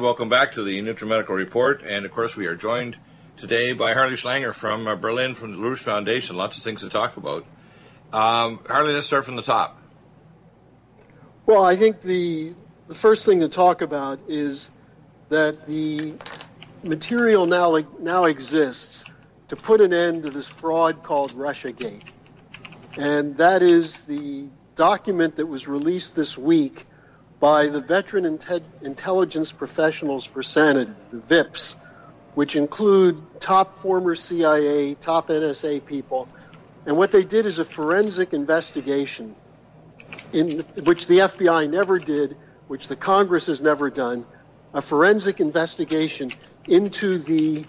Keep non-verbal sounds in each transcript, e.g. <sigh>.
And welcome back to the NutriMedical Report. And of course, we are joined today by Harley Schlanger from uh, Berlin, from the LaRouche Foundation. Lots of things to talk about. Um, Harley, let's start from the top. Well, I think the, the first thing to talk about is that the material now, now exists to put an end to this fraud called Russiagate. And that is the document that was released this week by the Veteran Inte- Intelligence Professionals for Sanity, the VIPs, which include top former CIA, top NSA people. And what they did is a forensic investigation, in which the FBI never did, which the Congress has never done, a forensic investigation into the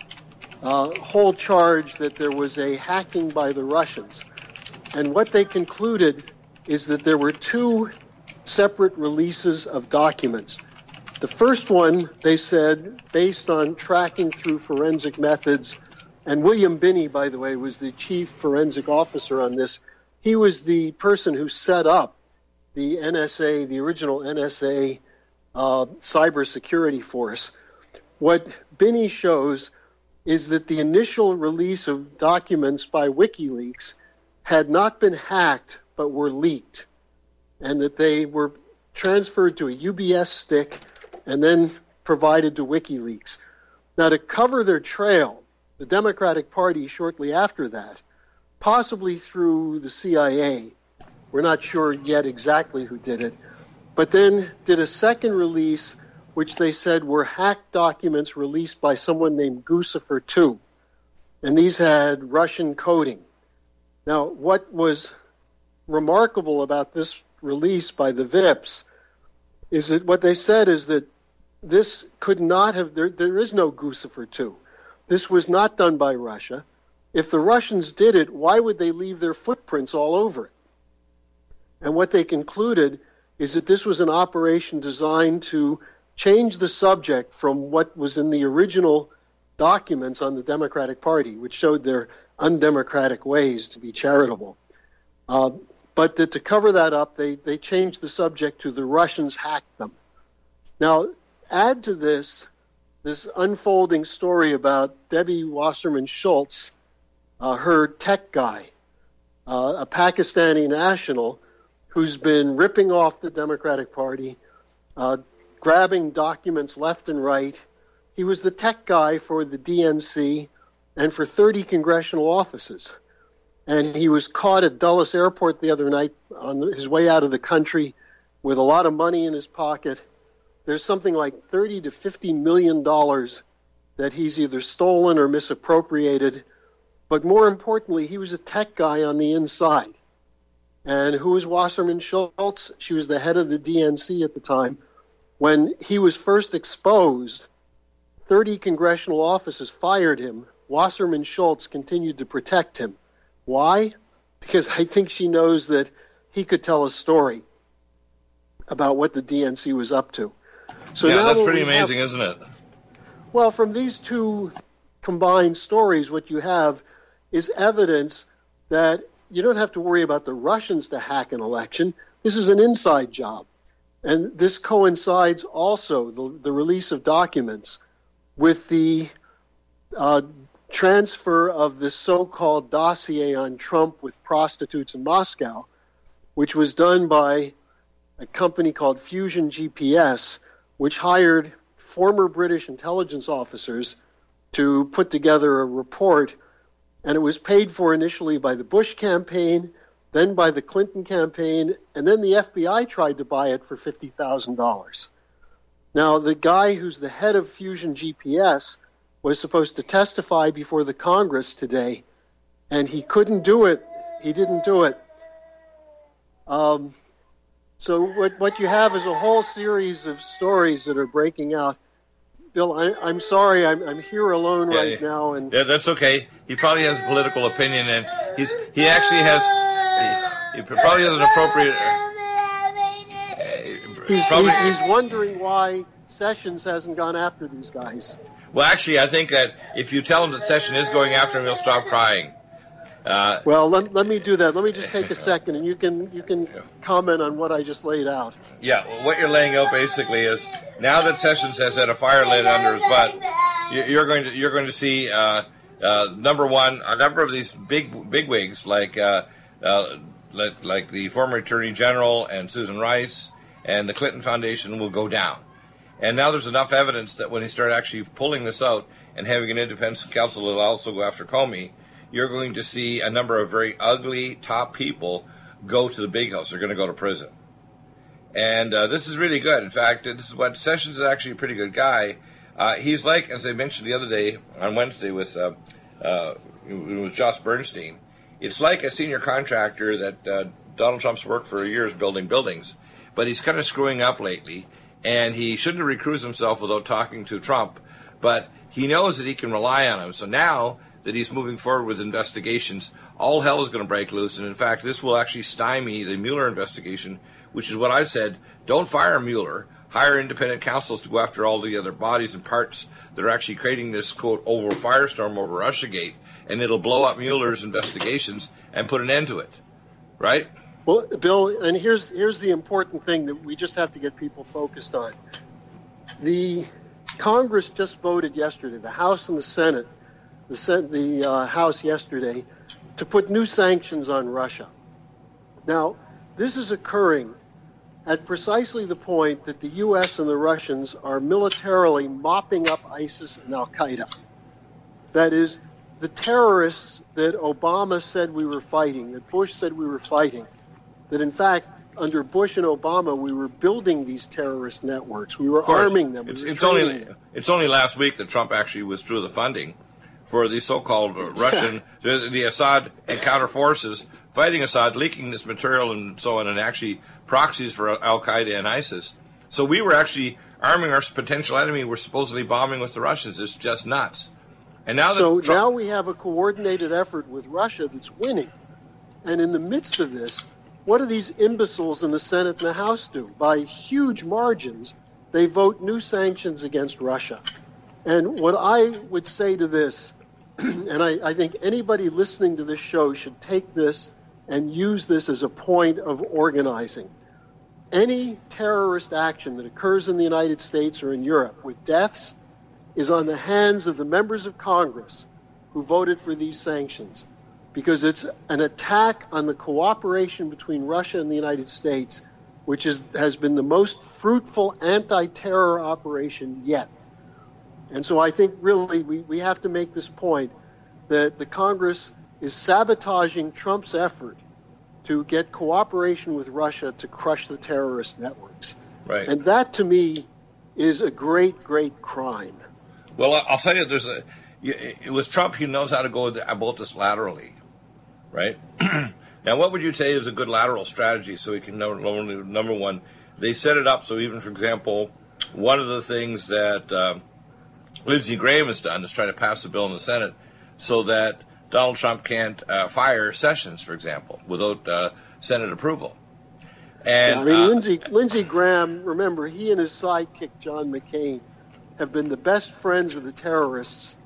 uh, whole charge that there was a hacking by the Russians. And what they concluded is that there were two separate releases of documents. The first one, they said, based on tracking through forensic methods, and William Binney, by the way, was the chief forensic officer on this. He was the person who set up the NSA, the original NSA uh, cybersecurity force. What Binney shows is that the initial release of documents by WikiLeaks had not been hacked but were leaked and that they were transferred to a UBS stick and then provided to WikiLeaks. Now, to cover their trail, the Democratic Party shortly after that, possibly through the CIA, we're not sure yet exactly who did it, but then did a second release which they said were hacked documents released by someone named Guccifer 2. And these had Russian coding. Now, what was remarkable about this release by the VIPs is that what they said is that this could not have, there, there is no Guccifer 2. This was not done by Russia. If the Russians did it, why would they leave their footprints all over it? And what they concluded is that this was an operation designed to change the subject from what was in the original documents on the Democratic Party, which showed their undemocratic ways to be charitable. Uh, but that to cover that up, they, they changed the subject to the Russians hacked them. Now, add to this this unfolding story about Debbie Wasserman Schultz, uh, her tech guy, uh, a Pakistani national who's been ripping off the Democratic Party, uh, grabbing documents left and right. He was the tech guy for the DNC and for 30 congressional offices and he was caught at Dulles Airport the other night on his way out of the country with a lot of money in his pocket. There's something like 30 to 50 million dollars that he's either stolen or misappropriated. But more importantly, he was a tech guy on the inside. And who was Wasserman Schultz? She was the head of the DNC at the time. When he was first exposed, 30 congressional offices fired him. Wasserman Schultz continued to protect him. Why? Because I think she knows that he could tell a story about what the DNC was up to. So yeah, that's pretty amazing, have, isn't it? Well, from these two combined stories, what you have is evidence that you don't have to worry about the Russians to hack an election. This is an inside job. And this coincides also, the, the release of documents, with the uh, transfer of this so-called dossier on Trump with prostitutes in Moscow, which was done by a company called Fusion GPS, which hired former British intelligence officers to put together a report. And it was paid for initially by the Bush campaign, then by the Clinton campaign, and then the FBI tried to buy it for $50,000. Now, the guy who's the head of Fusion GPS was supposed to testify before the Congress today, and he couldn't do it. He didn't do it. Um, So what what you have is a whole series of stories that are breaking out. Bill, I, am sorry, I'm, I'm here alone yeah, right yeah. now, and yeah, that's okay. He probably has a political opinion, and he's he actually has he, he probably has an appropriate. Uh, he's, probably, he's, he's wondering why Sessions hasn't gone after these guys. Well, actually, I think that if you tell him that Session is going after him, he'll stop crying. Uh, well, let, let me do that. Let me just take a <laughs> second, and you can you can comment on what I just laid out. Yeah, well, what you're laying out basically is now that Sessions has had a fire lit under his butt, you're going to you're going to see uh, uh, number one a number of these big big wigs like uh, uh, like, like the former Attorney General and Susan Rice and the Clinton Foundation will go down. And now there's enough evidence that when he start actually pulling this out and having an independent counsel that will also go after Comey, you're going to see a number of very ugly top people go to the big house. They're going to go to prison. And uh, this is really good. In fact, this is what Sessions is actually a pretty good guy. Uh, he's like, as I mentioned the other day on Wednesday with uh, uh, with Josh Bernstein. It's like a senior contractor that uh, Donald Trump's worked for years building buildings, but he's kind of screwing up lately, and he shouldn't have recused himself without talking to Trump. But he knows that he can rely on him. So now that he's moving forward with investigations, all hell is going to break loose. And in fact, this will actually stymie the Mueller investigation, which is what I've said. Don't fire Mueller. Hire independent counsels to go after all the other bodies and parts that are actually creating this quote over firestorm over Russiagate, and it'll blow up Mueller's investigations and put an end to it. Right? Well, Bill, and here's here's the important thing that we just have to get people focused on. The Congress just voted yesterday, the House and the Senate the, the uh, House yesterday to put new sanctions on Russia. Now, this is occurring at precisely the point that the U.S. and the Russians are militarily mopping up ISIS and Al Qaeda. That is, the terrorists that Obama said we were fighting, that Bush said we were fighting, that in fact, under Bush and Obama, we were building these terrorist networks. We were arming them. It's, it's only them. it's only last week that Trump actually withdrew the funding for the so-called uh, <laughs> Russian, the, the Assad and counter forces fighting Assad, leaking this material and so on, and actually proxies for Al Qaeda and ISIS. So we were actually arming our potential enemy. We're supposedly bombing with the Russians. It's just nuts. And now, so Trump- now we have a coordinated effort with Russia that's winning. And in the midst of this, what do these imbeciles in the Senate and the House do? By huge margins, they vote new sanctions against Russia. And what I would say to this <clears throat> and I, I, think anybody listening to this show should take this and use this as a point of organizing. Any terrorist action that occurs in the United States or in Europe with deaths is on the hands of the members of Congress who voted for these sanctions because it's an attack on the cooperation between Russia and the United States, which is, has been the most fruitful anti terror operation yet. And so I think really we, we have to make this point that the Congress is sabotaging Trump's effort to get cooperation with Russia to crush the terrorist networks. Right. And that to me is a great, great crime. Well, I'll tell you, there's a with Trump, he knows how to go about this laterally, right? <clears throat> now, what would you say is a good lateral strategy so we can number, number one? They set it up so even, for example, one of the things that uh, Lindsey Graham has done is try to pass a bill in the Senate so that Donald Trump can't uh, fire Sessions, for example, without uh, Senate approval. And yeah, I mean, uh, Lindsey, Lindsey Graham, remember, he and his sidekick, John McCain, have been the best friends of the terrorists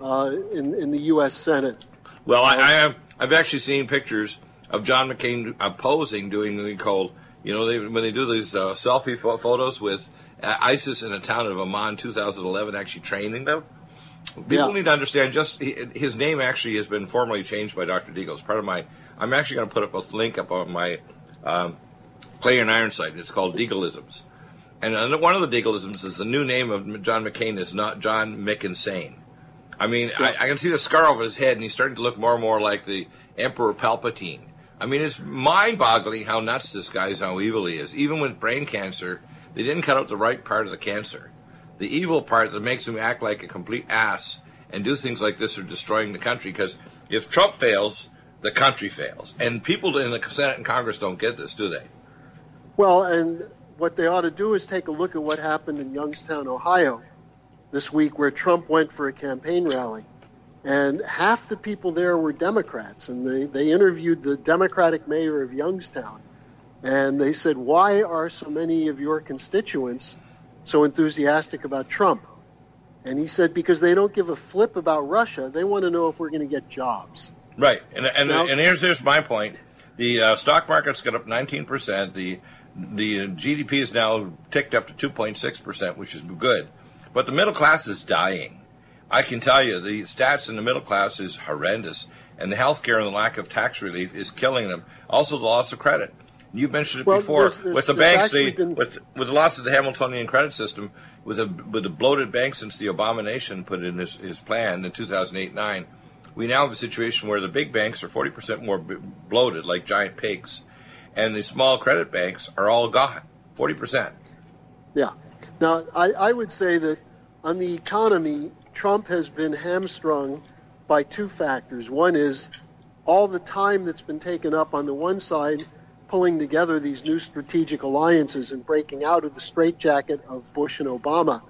uh, in, in the U.S. Senate. Well, I, I have, I've actually seen pictures of John McCain posing, doing the called, you know, they, when they do these uh, selfie photos with uh, ISIS in a town of Amman 2011, actually training them. People yeah. need to understand. Just his name actually has been formally changed by Dr. Deagle. It's part of my. I'm actually going to put up a link up on my um, Clay and Iron site. It's called Deagleisms, and one of the Deagleisms is the new name of John McCain is not John McInsane. I mean, yeah. I, I, can see the scar over his head, and he's starting to look more and more like the Emperor Palpatine. I mean, it's mind-boggling how nuts this guy is, how evil he is. Even with brain cancer, they didn't cut out the right part of the cancer the evil part that makes him act like a complete ass and do things like this are destroying the country. Because if Trump fails, the country fails, and people in the Senate and Congress don't get this, do they? Well, and what they ought to do is take a look at what happened in Youngstown, Ohio this week, where Trump went for a campaign rally. And half the people there were Democrats, and they, they interviewed the Democratic mayor of Youngstown. And they said, Why are so many of your constituents so enthusiastic about Trump? And he said, Because they don't give a flip about Russia. They want to know if we're going to get jobs. Right. And, and, now, and here's, here's my point the uh, stock market's got up 19%. The, the GDP is now ticked up to 2.6%, which is good. But the middle class is dying. I can tell you the stats in the middle class is horrendous, and the health care and the lack of tax relief is killing them. Also, the loss of credit. You've mentioned it well, before there's, there's, with the banks. The, been... with with the loss of the Hamiltonian credit system, with a with the bloated bank since the Obama nation put in his, his plan in 2008-9, we now have a situation where the big banks are 40% more bloated, like giant pigs, and the small credit banks are all gone, 40%. Yeah. Now, I, I would say that on the economy, Trump has been hamstrung by two factors. One is all the time that's been taken up on the one side, pulling together these new strategic alliances and breaking out of the straitjacket of Bush and Obama.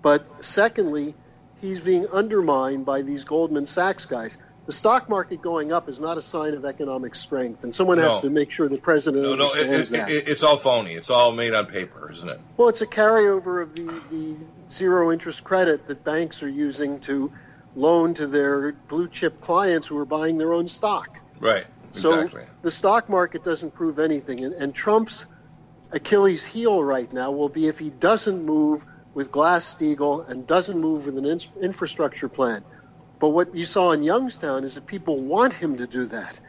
But secondly, he's being undermined by these Goldman Sachs guys. The stock market going up is not a sign of economic strength, and someone no. has to make sure the president no, understands no, it, that. It, it's all phony. It's all made on paper, isn't it? Well, it's a carryover of the, the zero interest credit that banks are using to loan to their blue chip clients who are buying their own stock. Right. So the stock market doesn't prove anything, and, and Trump's Achilles heel right now will be if he doesn't move with Glass Steagall and doesn't move with an in- infrastructure plan. But what you saw in Youngstown is that people want him to do that.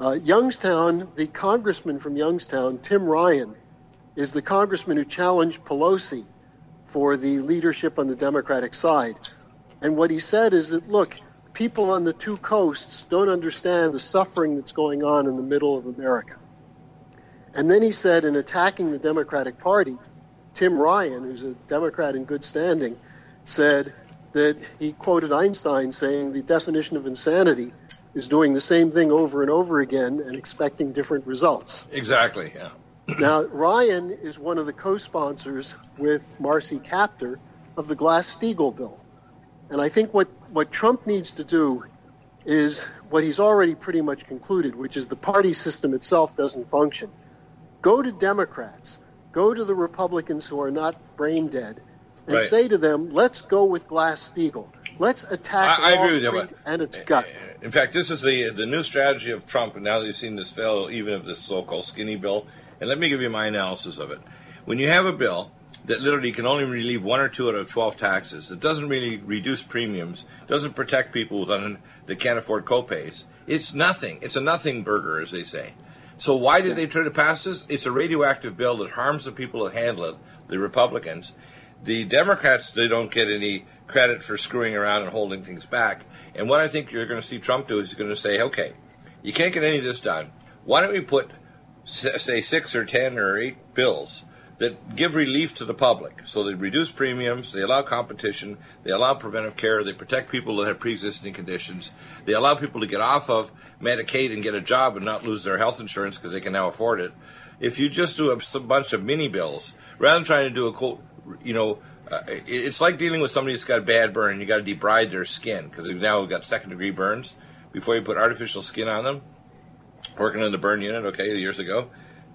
Uh, Youngstown, the congressman from Youngstown, Tim Ryan, is the congressman who challenged Pelosi for the leadership on the Democratic side. And what he said is that, look, people on the two coasts don't understand the suffering that's going on in the middle of America. And then he said, in attacking the Democratic Party, Tim Ryan, who's a Democrat in good standing, said that he quoted Einstein saying the definition of insanity is doing the same thing over and over again and expecting different results. Exactly, yeah. <clears throat> now, Ryan is one of the co sponsors with Marcy Kaptur of the Glass Steagall bill. And I think what, what Trump needs to do is what he's already pretty much concluded, which is the party system itself doesn't function. Go to Democrats go to the Republicans who are not brain dead and right. say to them, let's go with Glass Steagall. Let's attack I, I Wall Street you, and its eh, gut. Eh, in fact, this is the the new strategy of Trump, and now that you've seen this fail, even of this so-called skinny bill. And let me give you my analysis of it. When you have a bill that literally can only relieve one or two out of 12 taxes, it doesn't really reduce premiums, doesn't protect people that can't afford copays, it's nothing. It's a nothing burger, as they say. So why did they try to pass this? It's a radioactive bill that harms the people that handle it, the Republicans. The Democrats, they don't get any credit for screwing around and holding things back. And what I think you're going to see Trump do is he's going to say, okay, you can't get any of this done. Why don't we put, say, six or ten or eight bills that give relief to the public. So they reduce premiums, they allow competition, they allow preventive care, they protect people that have pre-existing conditions, they allow people to get off of Medicaid and get a job and not lose their health insurance because they can now afford it. If you just do a, bunch of mini bills, rather than trying to do a quote, you know, uh, it's like dealing with somebody that's got a bad burn and you got to debride their skin because they've now got second degree burns before you put artificial skin on them. Working in the burn unit, okay, years ago,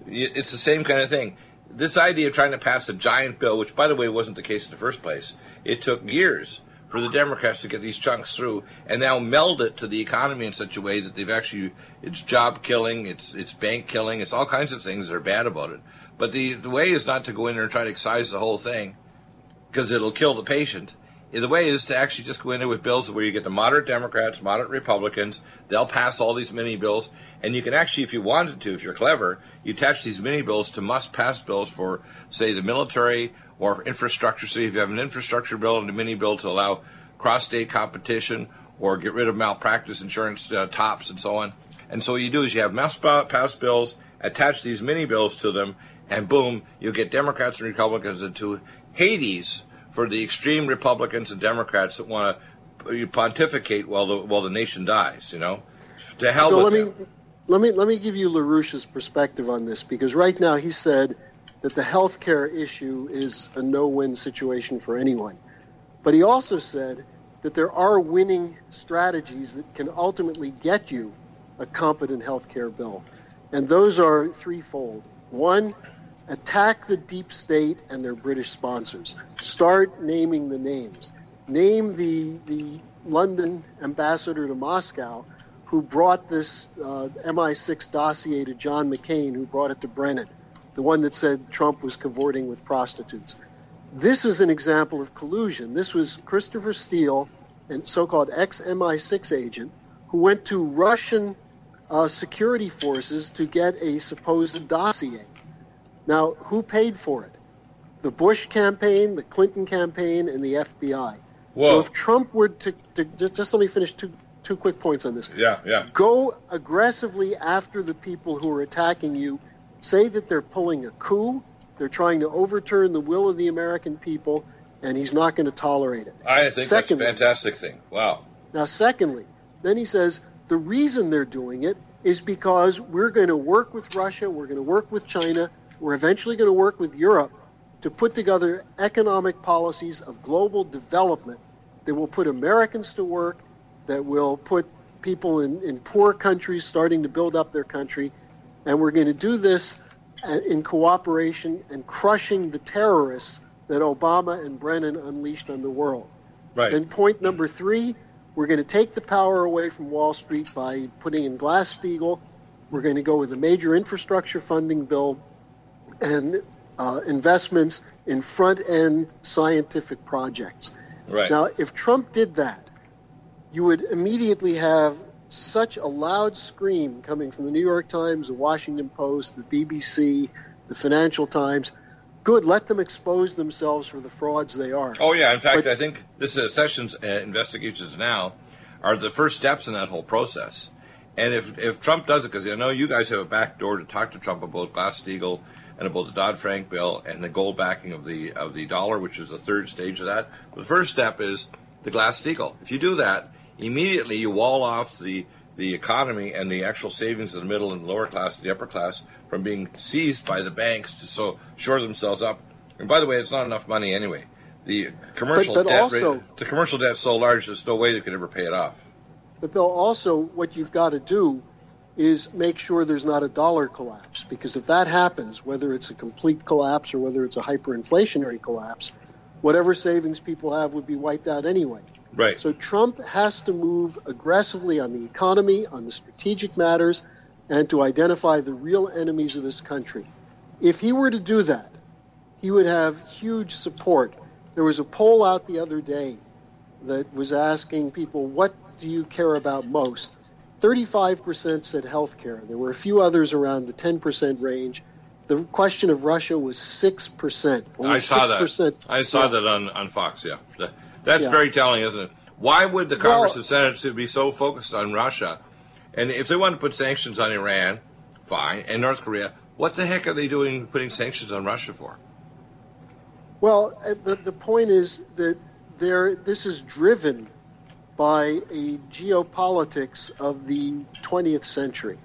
it's the same kind of thing this idea of trying to pass a giant bill, which by the way wasn't the case in the first place, it took years for the Democrats to get these chunks through and now meld it to the economy in such a way that they've actually it's job killing, it's it's bank killing, it's all kinds of things that are bad about it. But the the way is not to go in there and try to excise the whole thing because it'll kill the patient the way is to actually just go in there with bills where you get the moderate Democrats, moderate Republicans. They'll pass all these mini bills, and you can actually, if you wanted to, if you're clever, you attach these mini bills to must-pass bills for, say, the military or infrastructure. So if you have an infrastructure bill and a mini bill to allow cross-state competition or get rid of malpractice insurance uh, tops and so on. And so what you do is you have must-pass bills, attach these mini bills to them, and boom, you get Democrats and Republicans into Hades for the extreme Republicans and Democrats that want to pontificate while the while the nation dies. You know, to hell so with let me let me let me give you LaRouche's perspective on this because right now he said that the healthcare issue is a no-win situation for anyone. But he also said that there are winning strategies that can ultimately get you a competent healthcare bill. And those are threefold. One, attack the deep state and their British sponsors. Start naming the names. Name the the London ambassador to Moscow who brought this uh, MI6 dossier to John McCain, who brought it to Brennan, the one that said Trump was cavorting with prostitutes. This is an example of collusion. This was Christopher Steele, a so-called ex-MI6 agent, who went to Russian uh, security forces to get a supposed dossier. Now, who paid for it? The Bush campaign, the Clinton campaign, and the FBI. Whoa. So if Trump were to, to just, just let me finish two two quick points on this. Yeah, yeah. Go aggressively after the people who are attacking you. Say that they're pulling a coup, they're trying to overturn the will of the American people, and he's not going to tolerate it. I think Secondly- that's a fantastic thing. Wow. Now, secondly, then he says the reason they're doing it is because we're going to work with Russia, we're going to work with China, we're eventually going to work with Europe to put together economic policies of global development that will put Americans to work, that will put people in, in poor countries starting to build up their country. And we're going to do this uh, in cooperation and crushing the terrorists that Obama and Brennan unleashed on the world. Right. Then point number three, we're going to take the power away from Wall Street by putting in Glass-Steagall. We're going to go with a major infrastructure funding bill and uh, investments in front-end scientific projects. right. Now, if Trump did that, you would immediately have such a loud scream coming from the New York Times, the Washington Post, the BBC, the Financial Times. Good, let them expose themselves for the frauds they are. Oh yeah, in fact, But- I think this is Sessions uh, investigations now are the first steps in that whole process. And if if Trump does it, because I know you guys have a back door to talk to Trump about Glass-Steagall and about the Dodd Frank bill and the gold backing of the of the dollar, which is the third stage of that. But the first step is the Glass-Steagall. If you do that, immediately you wall off the the economy and the actual savings of the middle and lower class, and the upper class, from being seized by the banks to so shore themselves up. And by the way, it's not enough money anyway. The commercial But- but debt also- rate, the commercial debt's so large, there's no way they could ever pay it off. But Bill, also what you've got to do is make sure there's not a dollar collapse because if that happens, whether it's a complete collapse or whether it's a hyperinflationary collapse, whatever savings people have would be wiped out anyway. Right. So Trump has to move aggressively on the economy, on the strategic matters, and to identify the real enemies of this country. If he were to do that, he would have huge support. There was a poll out the other day that was asking people, what do you care about most? 35% said healthcare. There were a few others around the 10% range. The question of Russia was 6%. I saw 6%. that. I saw Yeah. that on, on Fox. Yeah, that's Yeah. very telling, isn't it? Why would the Congress Well- and Senate to be so focused on Russia? And if they want to put sanctions on Iran, fine, and North Korea, what the heck are they doing putting sanctions on Russia for? Well, uh, the, the point is that there, this is driven by a geopolitics of the 20th century.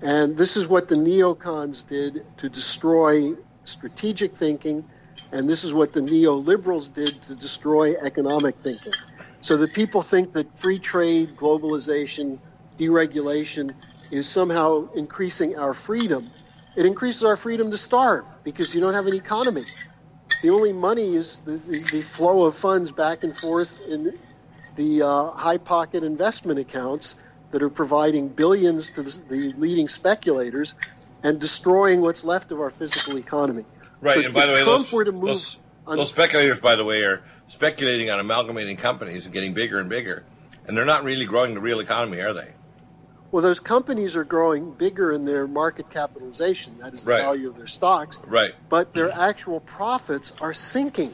And this is what the neocons did to destroy strategic thinking, and this is what the neoliberals did to destroy economic thinking. So that people think that free trade, globalization, deregulation is somehow increasing our freedom. It increases our freedom to starve because you don't have an economy. The only money is the, the, the flow of funds back and forth in the uh, high pocket investment accounts that are providing billions to the, the leading speculators and destroying what's left of our physical economy. Right, So and by the way, Trump those, were to move those, on- those speculators, by the way, are speculating on amalgamating companies and getting bigger and bigger, and they're not really growing the real economy, are they? Well, those companies are growing bigger in their market capitalization. That is the Right. value of their stocks. Right. But their actual profits are sinking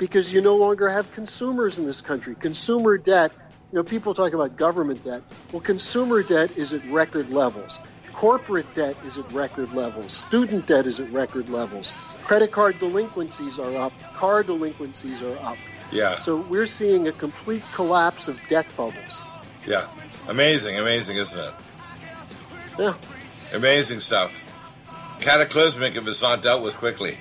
because you no longer have consumers in this country. Consumer debt, you know, people talk about government debt. Well, consumer debt is at record levels. Corporate debt is at record levels. Student debt is at record levels. Credit card delinquencies are up. Car delinquencies are up. Yeah. So we're seeing a complete collapse of debt bubbles. Yeah. Amazing, amazing, isn't it? Yeah. Amazing stuff. Cataclysmic if it's not dealt with quickly.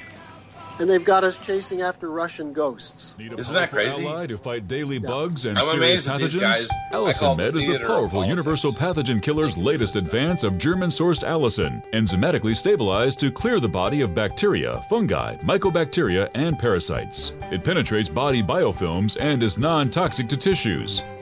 And they've got us chasing after Russian ghosts. Need a Isn't that powerful crazy? ally to fight daily bugs and I'm serious amazed at these pathogens? guys. I call Allison the Med is the powerful universal pathogen killer's latest advance of German-sourced allicin, enzymatically stabilized to clear the body of bacteria, fungi, mycobacteria, and parasites. It penetrates body biofilms and is non-toxic to tissues.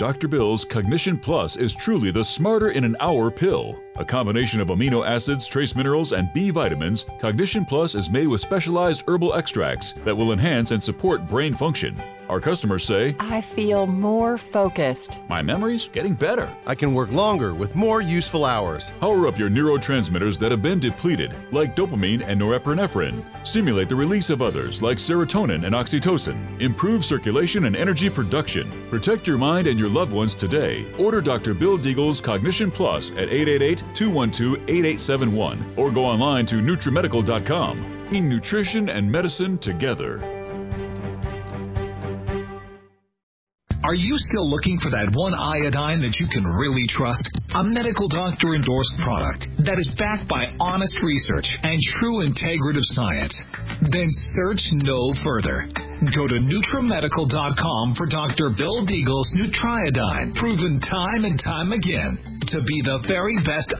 Dr. Bill's Cognition Plus is truly the smarter in an hour pill. A combination of amino acids, trace minerals, and B vitamins, Cognition Plus is made with specialized herbal extracts that will enhance and support brain function. Our customers say, I feel more focused. My memory's getting better. I can work longer with more useful hours. Power up your neurotransmitters that have been depleted, like dopamine and norepinephrine. Stimulate the release of others, like serotonin and oxytocin. Improve circulation and energy production. Protect your mind and your loved ones today. Order Dr. Bill Deagle's Cognition Plus at 888-212-8871 or go online to NutriMedical.com. Bringing nutrition and medicine together. Are you still looking for that one iodine that you can really trust? A medical doctor endorsed product that is backed by honest research and true integrative science? Then search no further. Go to NutriMedical.com for Dr. Bill Deagle's Nutriodine, proven time and time again to be the very best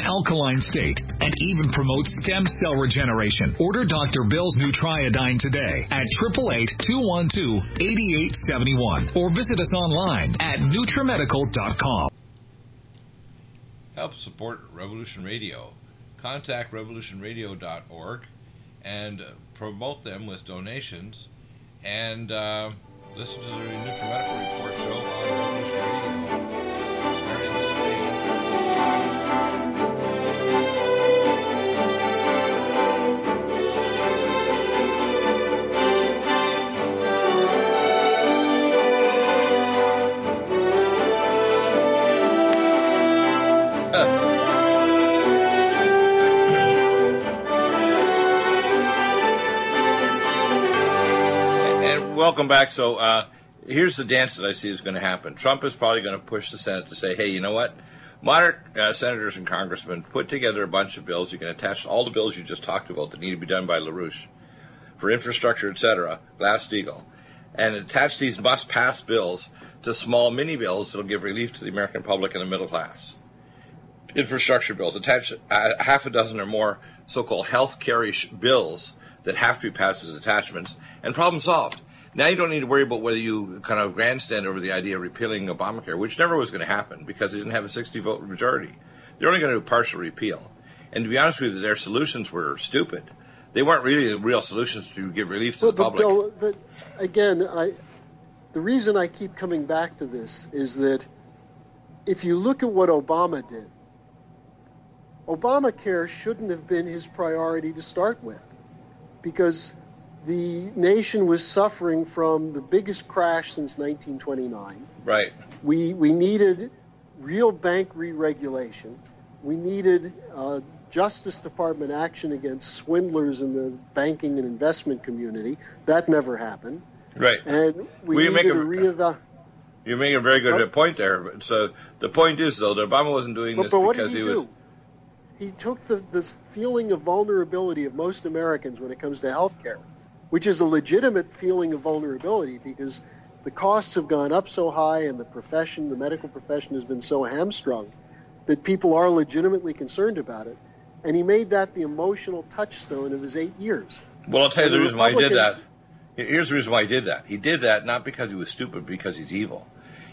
alkaline state, and even promotes stem cell regeneration. Order Dr. Bill's Nutriodine today at 888-212-8871 or visit us online at NutriMedical.com. Help support Revolution Radio. Contact revolutionradio.org and promote them with donations and uh, listen to the NutriMedical Report show welcome back. So uh, here's the dance that I see is going to happen. Trump is probably going to push the Senate to say, hey, you know what? Moderate uh, senators and congressmen put together a bunch of bills. You can attach all the bills you just talked about that need to be done by LaRouche for infrastructure, etc., Glass-Steagall, and attach these must-pass bills to small mini bills that'll give relief to the American public and the middle class. Infrastructure bills. Attach uh, half a dozen or more so-called health care bills that have to be passed as attachments, and problem solved. Now you don't need to worry about whether you kind of grandstand over the idea of repealing Obamacare, which never was going to happen because they didn't have a 60 vote majority. They're only going to do partial repeal. And to be honest with you, their solutions were stupid. They weren't really the real solutions to give relief to But, the public. Bill, but again, I, the reason I keep coming back to this is that if you look at what Obama did, Obamacare shouldn't have been his priority to start with because the nation was suffering from the biggest crash since 1929. right. We, we needed real bank re regulation. We needed uh, Justice Department action against swindlers in the banking and investment community. That never happened. Right. And we Will you needed a, a reevaluation. You're making a very good Well- point there. So the point is, though, that Obama wasn't doing But, this but what because did he, he was. he took the, this feeling of vulnerability of most Americans when it comes to health care, which is a legitimate feeling of vulnerability because the costs have gone up so high and the profession, the medical profession, has been so hamstrung that people are legitimately concerned about it. And he made that the emotional touchstone of his eight years. Well, I'll tell you the the reason why he did that. Here's the reason why he did that. He did that not because he was stupid, because he's evil.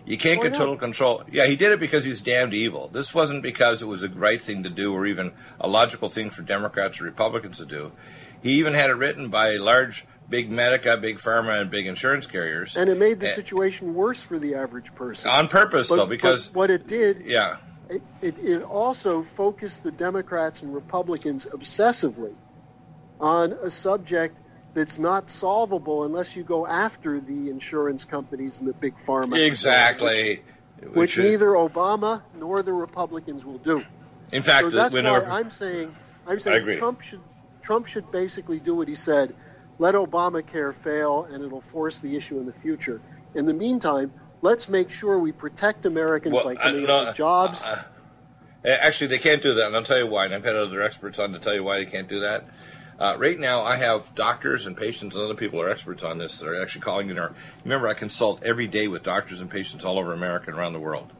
You can't Why control not? control. Yeah, he did it because he's damned evil. This wasn't because it was a right thing to do or even a logical thing for Democrats or Republicans to do. He even had it written by large, big Medica, big pharma, and big insurance carriers. And it made the Eh, situation worse for the average person. on purpose, But- though, but because what it did, yeah, it, it, it also focused the Democrats and Republicans obsessively on a subject that's not solvable unless you go after the insurance companies and the big pharma. exactly. Which, which is- neither Obama nor the Republicans will do. in fact, so that's why I'm saying I'm saying Trump should Trump should basically do what he said. Let Obamacare fail, and it'll force the issue in the future. In the meantime, let's make sure we protect Americans Well, by I- coming no, up with jobs. uh, uh, actually, they can't do that, and I'll tell you why. And I've had other experts on to tell you why they can't do that. Uh, right now, I have doctors and patients and other people who are experts on this that are actually calling in. Our, remember, I consult every day with doctors and patients all over America and around the world.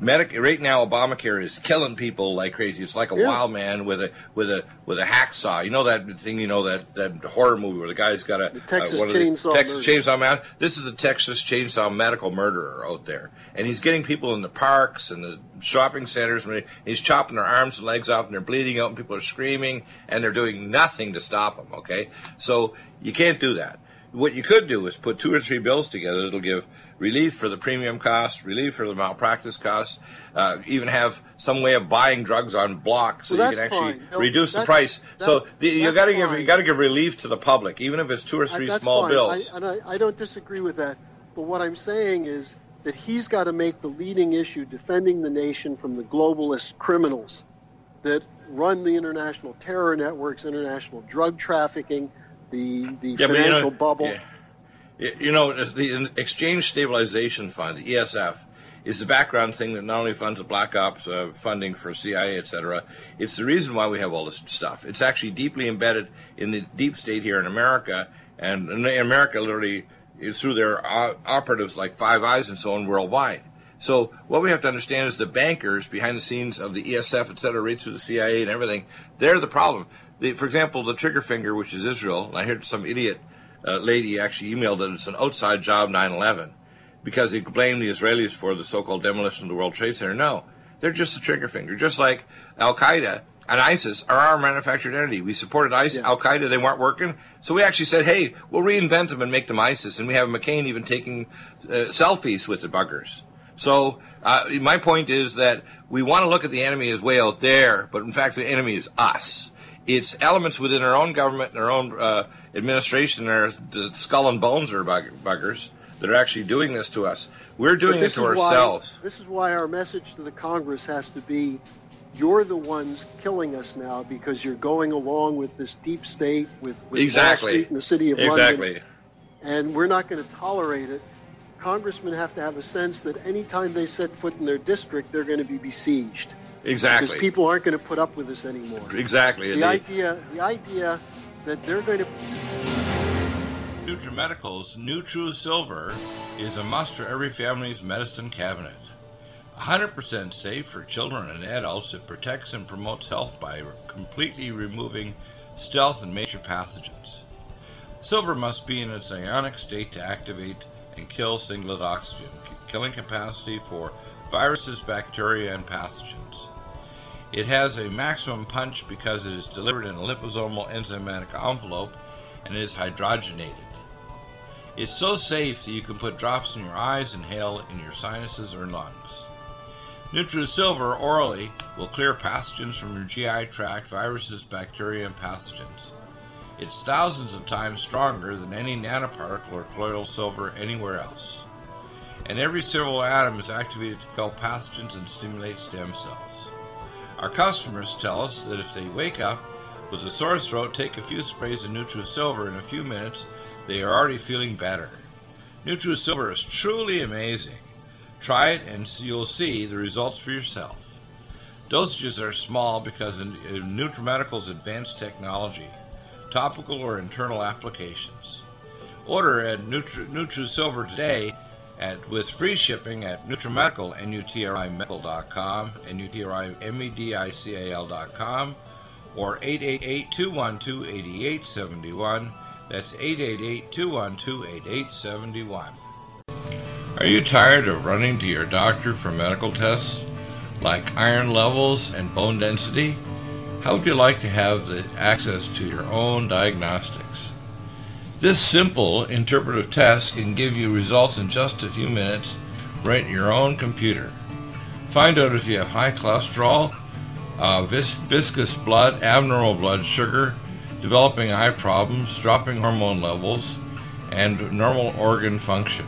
Medic right now, Obamacare is killing people like crazy. It's like a Yeah. wild man with a with a with a hacksaw. You know that thing? You know that that horror movie where the guy's got a The uh, Texas one of the- Chainsaw Texas Murder. Chainsaw Man. This is the Texas Chainsaw medical murderer out there, and he's getting people in the parks and the shopping centers. When he's chopping their arms and legs off, and they're bleeding out, and people are screaming, and they're doing nothing to stop him. Okay, so you can't do that. What you could do is put two or three bills together that'll give relief for the premium costs, relief for the malpractice costs, uh, even have some way of buying drugs on block so Well, you can actually. No, reduce the price. that- so the, you got to give you got to give relief to the public, even if it's two or three that's small fine. bills. I, and I, I don't disagree with that. But what I'm saying is that he's got to make the leading issue defending the nation from the globalist criminals that run the international terror networks, international drug trafficking, the, the Yeah, but you financial know- bubble. yeah. You know, the Exchange Stabilization Fund, ESF, is the background thing that not only funds the Black Ops uh, funding for CIA, et cetera, it's the reason why we have all this stuff. It's actually deeply embedded in the deep state here in America, and in America literally is through their operatives like Five Eyes and so on worldwide. So what we have to understand is the bankers behind the scenes of the ESF, et cetera, right through the CIA and everything, they're the problem. The, for example, the trigger finger, which is Israel, and I heard some idiot uh, lady actually emailed that it's an outside job 9/11 because they blame the Israelis for the so-called demolition of the World Trade Center. No, they're just a trigger finger, just like Al Qaeda and ISIS are our manufactured entity. We supported ISIS, Yeah. Al Qaeda; they weren't working, so we actually said, "Hey, we'll reinvent them and make them ISIS." And we have McCain even taking uh, selfies with the buggers. So uh, my point is that we want to look at the enemy as way out there, but in fact, the enemy is us. It's elements within our own government and our own uh, administration, our the skull and bones are buggers that are actually doing this to us. We're doing it this to is why- ourselves. this is why our message to the Congress has to be you're the ones killing us now because you're going along with this deep state, with, with Exactly. The city of London. Exactly. and we're not going to tolerate it. Congressmen have to have a sense that anytime they set foot in their district, they're going to be besieged because Exactly. people aren't going to put up with this anymore. Exactly. The idea, the idea that they're going to NutriMedical's NutriSilver is a must for every family's medicine cabinet. 100% safe for children and adults, it protects and promotes health by completely removing stealth and major pathogens. Silver must be in its ionic state to activate and kill singlet oxygen, killing capacity for viruses, bacteria, and pathogens. It has a maximum punch because it is delivered in a liposomal enzymatic envelope and is hydrogenated. It's so safe that you can put drops in your eyes inhale in your sinuses or lungs. NutriSilver orally will clear pathogens from your GI tract, viruses, bacteria, and pathogens. It's thousands of times stronger than any nanoparticle or colloidal silver anywhere else. And every silver atom is activated to kill pathogens and stimulate stem cells. Our customers tell us that if they wake up with a sore throat, take a few sprays of NutriSilver in a few minutes, they are already feeling better. NutriSilver is truly amazing. Try it and you'll see the results for yourself. Dosages are small because of uh, NutriMedical's advanced technology, topical or internal applications. Order at Nutri- NutriSilver today at, with free shipping at NutriMedical, N-U-T-R-I-Medical.com, N-U-T-R-I-M-E-D-I-C-A-L.com, or 888-212-8871. That's 888-212-8871. Are you tired of running to your doctor for medical tests like iron levels and bone density? How would you like to have the access to your own diagnostics? This simple interpretive test can give you results in just a few minutes right in your own computer. Find out if you have high cholesterol, uh, vis- viscous blood, abnormal blood sugar, developing eye problems, dropping hormone levels, and normal organ function.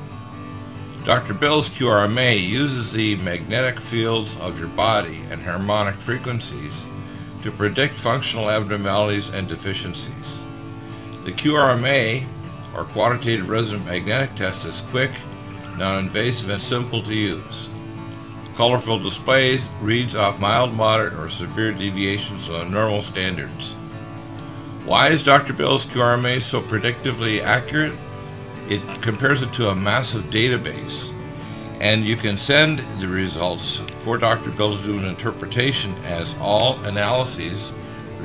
Dr. Bill's QRMA uses the magnetic fields of your body and harmonic frequencies to predict functional abnormalities and deficiencies. The QRMA, or Quantitative Resonant Magnetic Test, is quick, non-invasive, and simple to use. Colorful displays reads off mild, moderate, or severe deviations from normal standards. Why is Dr. Bill's QRMA so predictively accurate? It compares it to a massive database, and you can send the results for Dr. Bill to do an interpretation as all analyses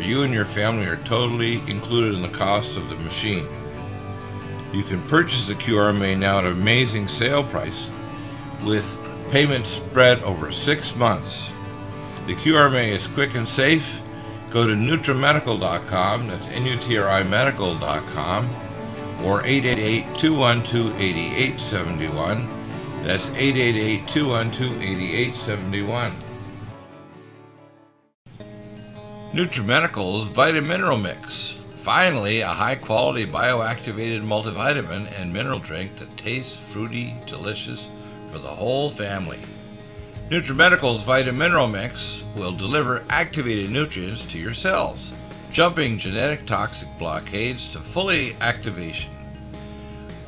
you and your family are totally included in the cost of the machine. You can purchase the QRMA now at an amazing sale price with payments spread over six months. The QRMA is quick and safe. Go to NutriMedical.com, that's N-U-T-R-I Medical.com, or 888-212-8871. That's 888-212-8871. NutriMedical's Vitamineral Mix. Finally, a high-quality bioactivated multivitamin and mineral drink that tastes fruity, delicious for the whole family. NutriMedical's Vitamineral Mix will deliver activated nutrients to your cells, jumping genetic toxic blockades to fully activation.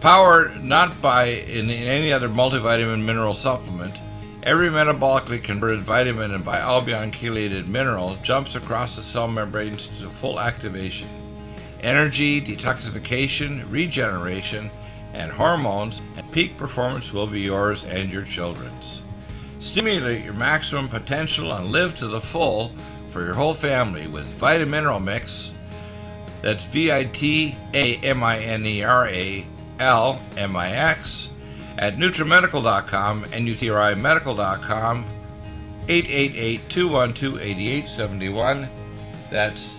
Powered not by in any other multivitamin mineral supplement, every metabolically converted vitamin and bialbion chelated mineral jumps across the cell membranes to full activation. Energy, detoxification, regeneration, and hormones and peak performance will be yours and your children's. Stimulate your maximum potential and live to the full for your whole family with Vitamineral Mix. That's V I T A M I N E R A L M I X at NutriMedical.com and UTRIMedical.com 888-212-8871. That's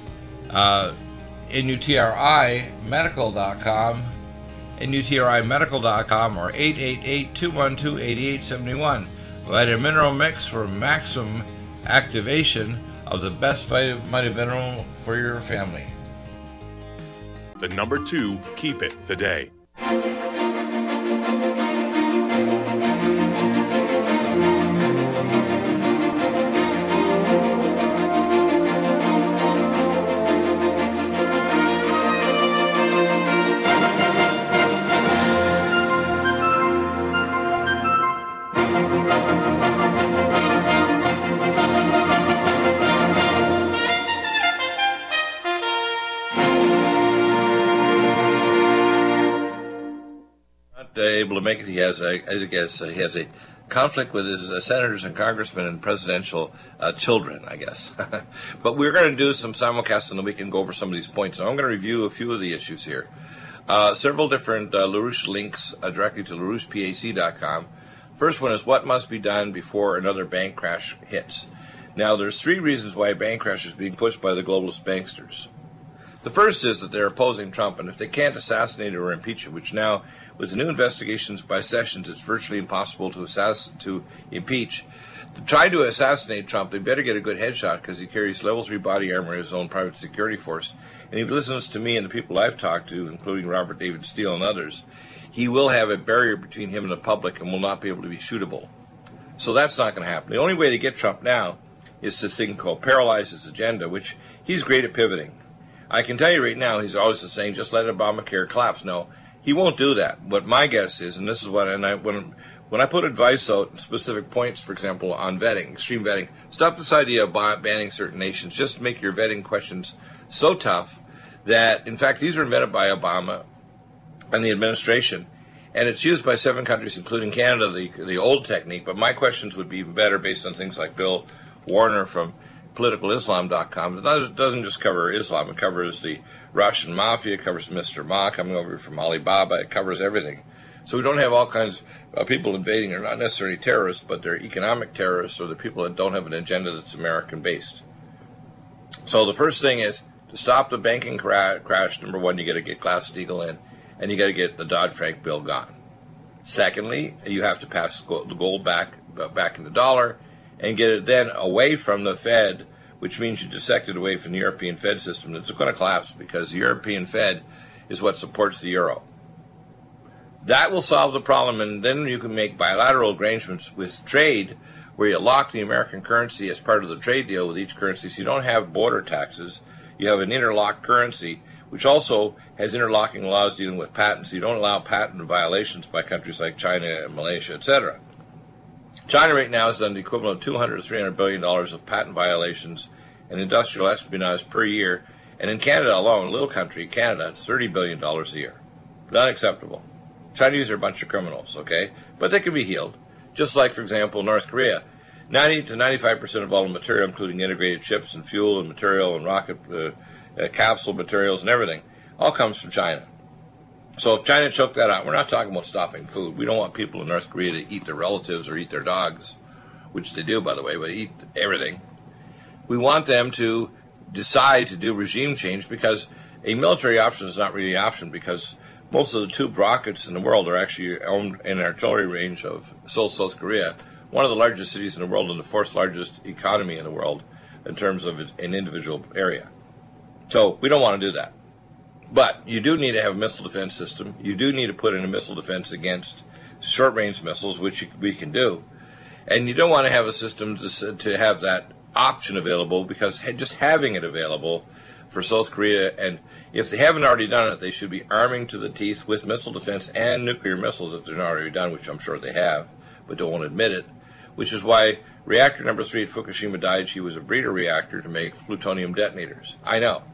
uh, NUTRIMedical.com NUTRIMedical.com or 888-212-8871. Vitamin mineral mix for maximum activation of the best vitamin mineral for your family. The number two, keep it today. Able to make it. He has, a, I guess, uh, he has a conflict with his uh, senators and congressmen and presidential uh, children, I guess. <laughs> but we're going to do some simulcast and then we can go over some of these points. So I'm going to review a few of the issues here. Uh, several different uh, LaRouche links uh, directly to LaRouchePAC.com. First one is what must be done before another bank crash hits. Now, there's three reasons why a bank crash is being pushed by the globalist banksters. The first is that they're opposing Trump, and if they can't assassinate or impeach him, which now, with the new investigations by Sessions, it's virtually impossible to assass- to impeach. To try to assassinate Trump, they better get a good headshot because he carries level three body armor in his own private security force. And if he listens to me and the people I've talked to, including Robert David Steele and others, he will have a barrier between him and the public and will not be able to be shootable. So that's not going to happen. The only way to get Trump now is to thing called paralyze his agenda, which he's great at pivoting. I can tell you right now, he's always saying, just let Obamacare collapse. No, he won't do that. What my guess is, and this is what, and I, when when I put advice out, specific points, for example, on vetting, extreme vetting, stop this idea of banning certain nations. Just make your vetting questions so tough that, in fact, these were invented by Obama and the administration, and it's used by seven countries, including Canada, the, the old technique. But my questions would be even better based on things like Bill Warner from politicalislam.com. It doesn't just cover Islam, it covers the Russian mafia, it covers Mr. Ma coming over from Alibaba, it covers everything. So we don't have all kinds of uh, people invading. They're not necessarily terrorists, but they're economic terrorists or the people that don't have an agenda that's American based. So the first thing is to stop the banking cra- crash. Number one, you got to get Glass Steagall in, and you got to get the Dodd Frank bill gone. Secondly, you have to pass the gold back uh, back in the dollar, and get it then away from the Fed, which means you dissect it away from the European Fed system. It's going to collapse because the European Fed is what supports the euro. That will solve the problem, and then you can make bilateral arrangements with trade where you lock the American currency as part of the trade deal with each currency so you don't have border taxes. You have an interlocked currency, which also has interlocking laws dealing with patents. You don't allow patent violations by countries like China and Malaysia, etc. China right now has done the equivalent of 200 to 300 billion dollars of patent violations and industrial espionage per year, and in Canada alone, little country, Canada, 30 billion dollars a year. Unacceptable. Chinese are a bunch of criminals, okay? But they can be healed. Just like, for example, North Korea. 90 to 95% of all the material, including integrated chips and fuel and material and rocket uh, uh, capsule materials and everything, all comes from China. So if China choked that out, we're not talking about stopping food. We don't want people in North Korea to eat their relatives or eat their dogs, which they do, by the way, but eat everything. We want them to decide to do regime change because a military option is not really an option because most of the tube rockets in the world are actually owned in artillery range of Seoul, South Korea, one of the largest cities in the world and the fourth largest economy in the world in terms of an individual area. So we don't want to do that. But you do need to have a missile defense system. You do need to put in a missile defense against short range missiles, which we can do. And you don't want to have a system to, to have that option available because just having it available for South Korea and if they haven't already done it, they should be arming to the teeth with missile defense and nuclear missiles if they're not already done, which I'm sure they have, but don't want to admit it. Which is why reactor number three at Fukushima Daiichi was a breeder reactor to make plutonium detonators. I know.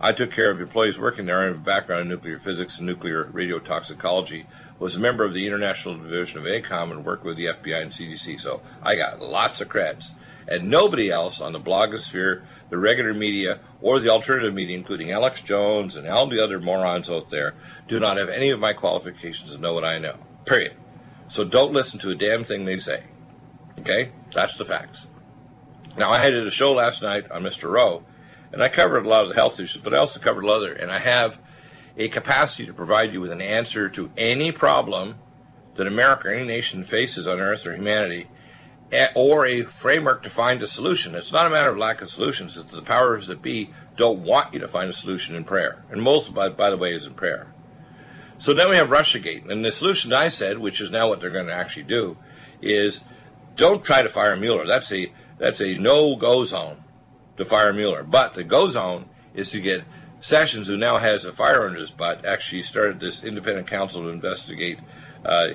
I took care of employees working there. I have a background in nuclear physics and nuclear radiotoxicology. Was a member of the International Division of ACOM and worked with the FBI and CDC. So I got lots of creds. And nobody else on the blogosphere the regular media or the alternative media, including Alex Jones and all the other morons out there, do not have any of my qualifications to know what I know. Period. So don't listen to a damn thing they say. Okay? That's the facts. Now, I had a show last night on Mr. Rowe, and I covered a lot of the health issues, but I also covered a lot of other, and I have a capacity to provide you with an answer to any problem that America or any nation faces on earth or humanity or a framework to find a solution. It's not a matter of lack of solutions. It's the powers that be don't want you to find a solution in prayer. And most, by, by the way, is in prayer. So then we have Russiagate. And the solution I said, which is now what they're going to actually do, is don't try to fire Mueller. That's a, that's a no-go zone to fire Mueller. But the go zone is to get Sessions, who now has a fire under his butt, actually started this independent counsel to investigate, uh,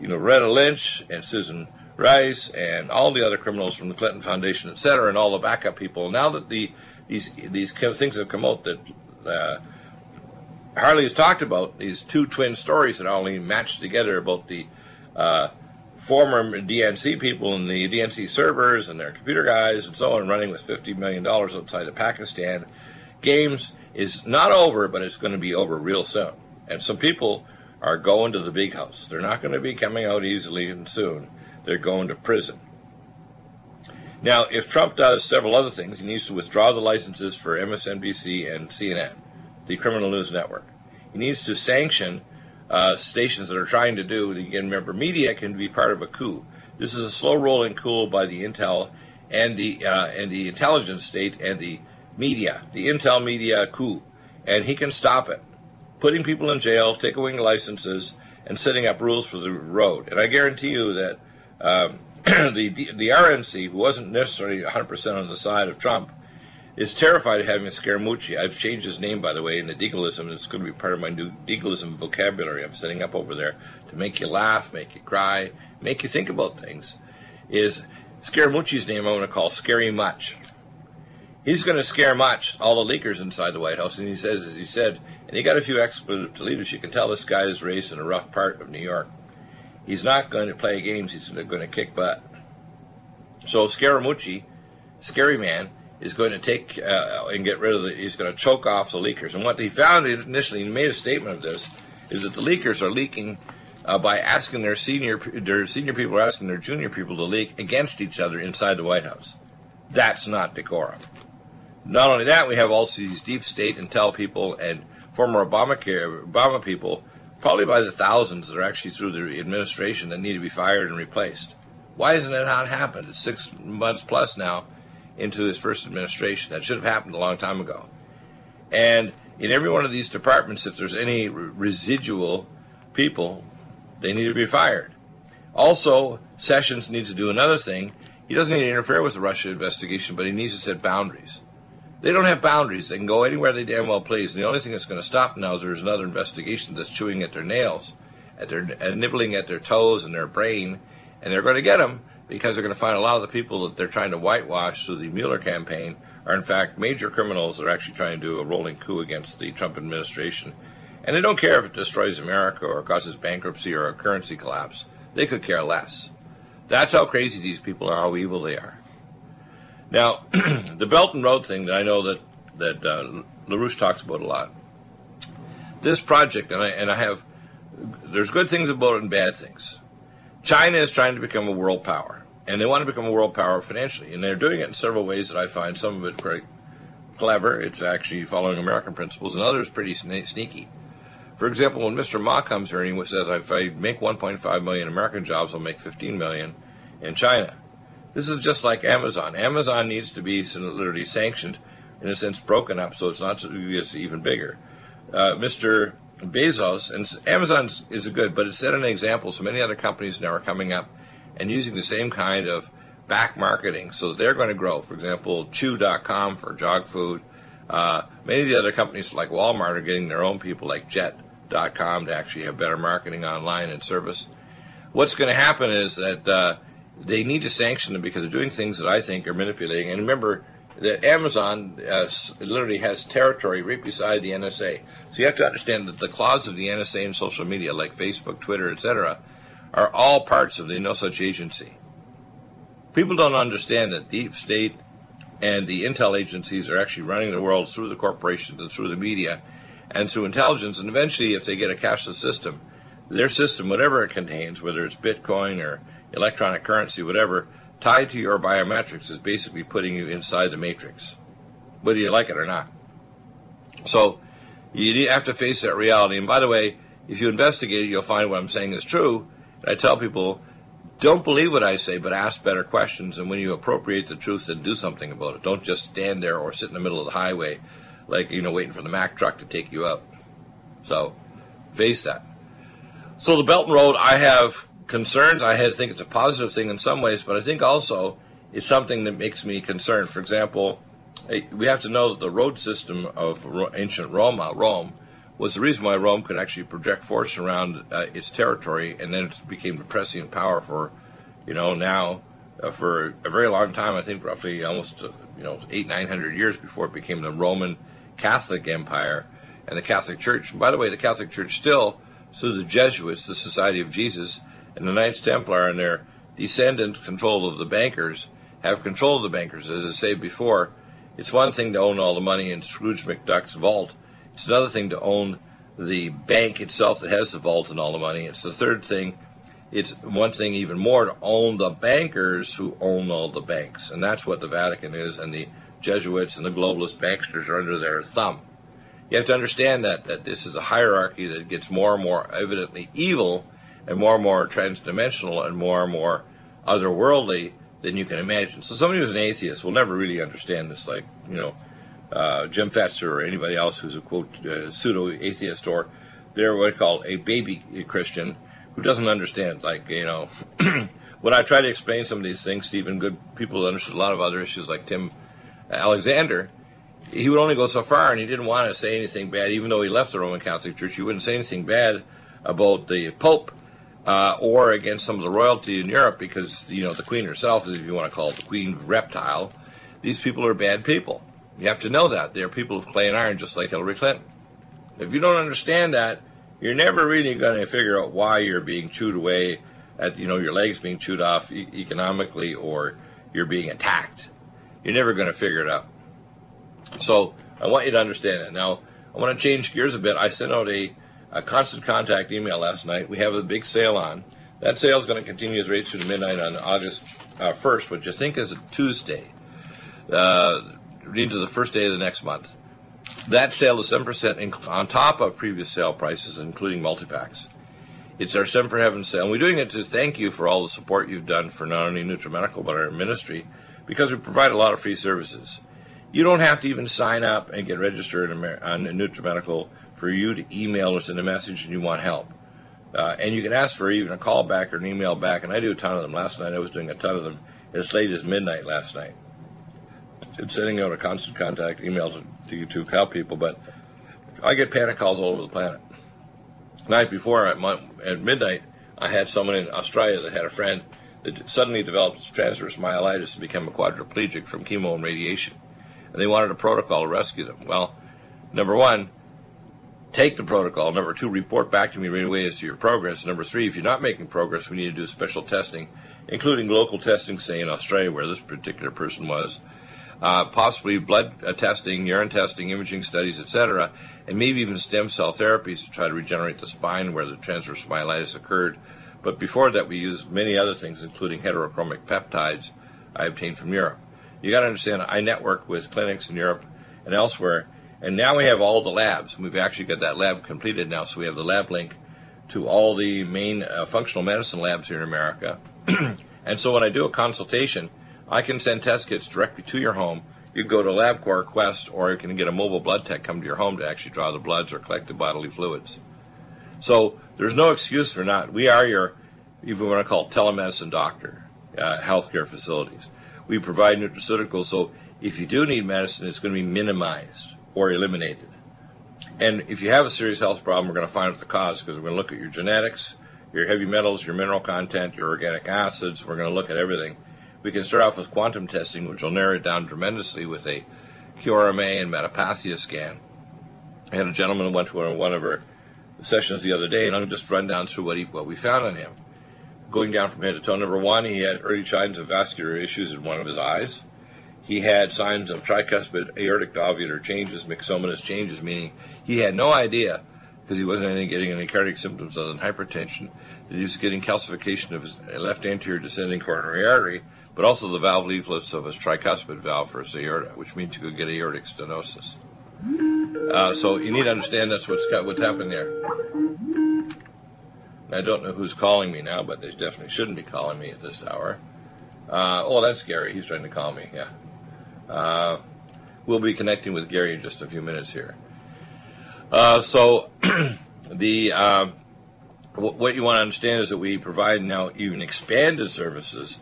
you know, Retta Lynch and Susan Rice and all the other criminals from the Clinton Foundation, et cetera, and all the backup people. Now that the these these things have come out that uh, Harley has talked about, these two twin stories that only matched together about the uh, former DNC people and the DNC servers and their computer guys and so on running with $50 million outside of Pakistan. Games is not over, but it's going to be over real soon. And some people are going to the big house. They're not going to be coming out easily and soon they're going to prison. Now, if Trump does several other things, he needs to withdraw the licenses for MSNBC and CNN, the criminal news network. He needs to sanction uh, stations that are trying to do. Again, remember, media can be part of a coup. This is a slow rolling coup by the intel and the uh, and the intelligence state and the media, the intel media coup, and he can stop it, putting people in jail, taking away licenses, and setting up rules for the road. And I guarantee you that um, <clears throat> the the RNC, who wasn't necessarily 100% on the side of Trump, is terrified of having a Scaramucci. I've changed his name, by the way, in the Deagleism. It's going to be part of my new Deagleism vocabulary I'm setting up over there to make you laugh, make you cry, make you think about things. Is Scaramucci's name I'm going to call Scary Much. He's going to scare much all the leakers inside the White House, and he says, as he said, and he got a few expletive leaders. You can tell this guy is raised in a rough part of New York. He's not going to play games. He's going to kick butt. So Scaramucci, scary man, is going to take uh, and get rid of the. He's going to choke off the leakers. And what he found initially, he made a statement of this, is that the leakers are leaking uh, by asking their senior their senior people are asking their junior people to leak against each other inside the White House. That's not decorum. Not only that, we have also these deep state intel people and former Obamacare Obama people, probably by the thousands that are actually through the administration that need to be fired and replaced. Why hasn't it not happened? It's six months plus now into his first administration. That should have happened a long time ago. And in every one of these departments, if there's any residual people, they need to be fired. Also, Sessions needs to do another thing. He doesn't need to interfere with the Russia investigation, but he needs to set boundaries. They don't have boundaries. They can go anywhere they damn well please. And the only thing that's going to stop now is there's another investigation that's chewing at their nails, at their nibbling at their toes and their brain, and they're going to get them because they're going to find a lot of the people that they're trying to whitewash through the Mueller campaign are in fact major criminals that are actually trying to do a rolling coup against the Trump administration. And they don't care if it destroys America or causes bankruptcy or a currency collapse. They could care less. That's how crazy these people are, how evil they are. Now, <clears throat> the Belt and Road thing that I know that that uh, LaRouche talks about a lot. This project, and I and I have, there's good things about it and bad things. China is trying to become a world power, and they want to become a world power financially, and they're doing it in several ways that I find some of it quite clever. It's actually following American principles, and others pretty sneaky. For example, when Mr. Ma comes here and he says, "If I make 1.5 million American jobs, I'll make 15 million in China." This is just like Amazon. Amazon needs to be literally sanctioned, in a sense, broken up, so it's not it's even bigger. Uh, Mr. Bezos, and Amazon is good, but it's set an example. So many other companies now are coming up and using the same kind of back marketing so they're going to grow. For example, Chewy.com for jog food. Uh, many of the other companies like Walmart are getting their own people like Jet.com to actually have better marketing online and service. What's going to happen is that uh, they need to sanction them because they're doing things that I think are manipulating. And remember, that Amazon uh, literally has territory right beside the NSA. So you have to understand that the claws of the NSA and social media, like Facebook, Twitter, etc., are all parts of the No Such Agency. People don't understand that deep state and the intel agencies are actually running the world through the corporations and through the media and through intelligence. And eventually, if they get a cashless system, their system, whatever it contains, whether it's Bitcoin or electronic currency, whatever, tied to your biometrics is basically putting you inside the matrix, whether you like it or not. So you have to face that reality. And by the way, if you investigate it, you'll find what I'm saying is true. And I tell people, don't believe what I say, but ask better questions. And when you appropriate the truth, then do something about it. Don't just stand there or sit in the middle of the highway, like you know, waiting for the Mack truck to take you up. So face that. So the Belt and Road, I have concerns. I think it's a positive thing in some ways, but I think also it's something that makes me concerned. For example, we have to know that the road system of ancient Roma, Rome, was the reason why Rome could actually project force around uh, its territory, and then it became the prescient power for, you know, now uh, for a very long time. I think roughly almost uh, you know eight nine hundred years before it became the Roman Catholic Empire and the Catholic Church. And by the way, the Catholic Church still, through the Jesuits, the Society of Jesus, and the Knights Templar and their descendant control of the bankers have control of the bankers. As I said before, it's one thing to own all the money in Scrooge McDuck's vault. It's another thing to own the bank itself that has the vault and all the money. It's the third thing. It's one thing even more to own the bankers who own all the banks. And that's what the Vatican is, and the Jesuits and the globalist banksters are under their thumb. You have to understand that, that this is a hierarchy that gets more and more evidently evil and more and more transdimensional and more and more otherworldly than you can imagine. So somebody who's an atheist will never really understand this, like you know uh, Jim Fetzer or anybody else who's a quote uh, pseudo atheist or they're what I call a baby Christian who doesn't understand. Like you know, <clears throat> when I try to explain some of these things, to even good people who understand a lot of other issues like Tim Alexander. he would only go so far, and he didn't want to say anything bad, even though he left the Roman Catholic Church. He wouldn't say anything bad about the Pope uh, or against some of the royalty in Europe because, you know, the Queen herself is, if you want to call it the Queen reptile. These people are bad people. You have to know that. They're people of clay and iron, just like Hillary Clinton. If you don't understand that, you're never really going to figure out why you're being chewed away at, you know, your legs being chewed off e- economically or you're being attacked. You're never going to figure it out. So I want you to understand that. Now, I want to change gears a bit. I sent out a, a constant contact email last night. We have a big sale on. That sale is going to continue as right through midnight on August uh, 1st, which I think is a Tuesday, uh, into the first day of the next month. That sale is 7% on top of previous sale prices, including multi-packs. It's our Seven for Heaven sale. And we're doing it to thank you for all the support you've done for not only NutriMedical, but our ministry, because we provide a lot of free services. You don't have to even sign up and get registered on NutriMedical for you to email or send a message and you want help. Uh, and you can ask for even a call back or an email back, and I do a ton of them. Last night I was doing a ton of them as late as midnight last night. And sending out a constant contact email to, to, to cow people, but I get panic calls all over the planet. night before at, my, at midnight, I had someone in Australia that had a friend that suddenly developed transverse myelitis and became a quadriplegic from chemo and radiation and they wanted a protocol to rescue them. Well, number one, take the protocol. Number two, report back to me right away as to your progress. Number three, if you're not making progress, we need to do special testing, including local testing, say in Australia, where this particular person was, uh, possibly blood uh, testing, urine testing, imaging studies, etc., and maybe even stem cell therapies to try to regenerate the spine where the transverse myelitis occurred. But before that, we used many other things, including heterochromic peptides I obtained from Europe you got to understand, I network with clinics in Europe and elsewhere, and now we have all the labs. We've actually got that lab completed now, so we have the lab link to all the main uh, functional medicine labs here in America. <clears throat> and so when I do a consultation, I can send test kits directly to your home. You can go to LabCorp Quest, or you can get a mobile blood tech come to your home to actually draw the bloods or collect the bodily fluids. So there's no excuse for not. We are your, if we want to call it telemedicine doctor, uh, healthcare facilities we provide nutraceuticals. So if you do need medicine, it's going to be minimized or eliminated. And if you have a serious health problem, we're going to find out the cause because we're going to look at your genetics, your heavy metals, your mineral content, your organic acids. We're going to look at everything. We can start off with quantum testing, which will narrow it down tremendously with a QRMA and metapathia scan. I had a gentleman who went to one of our sessions the other day, and I'll just run down through what, he, what we found on him going down from head to toe. Number one, he had early signs of vascular issues in one of his eyes. He had signs of tricuspid aortic valvular changes, myxomatous changes, meaning he had no idea because he wasn't getting any cardiac symptoms other than hypertension. That he was getting calcification of his left anterior descending coronary artery, but also the valve leaflets of his tricuspid valve for his aorta, which means you could get aortic stenosis. Uh, so you need to understand that's what's what's happening there. I don't know who's calling me now, but they definitely shouldn't be calling me at this hour. Uh, oh, that's Gary. He's trying to call me. Yeah. Uh, we'll be connecting with Gary in just a few minutes here. Uh, so, <clears throat> the uh, w- what you want to understand is that we provide now even expanded services,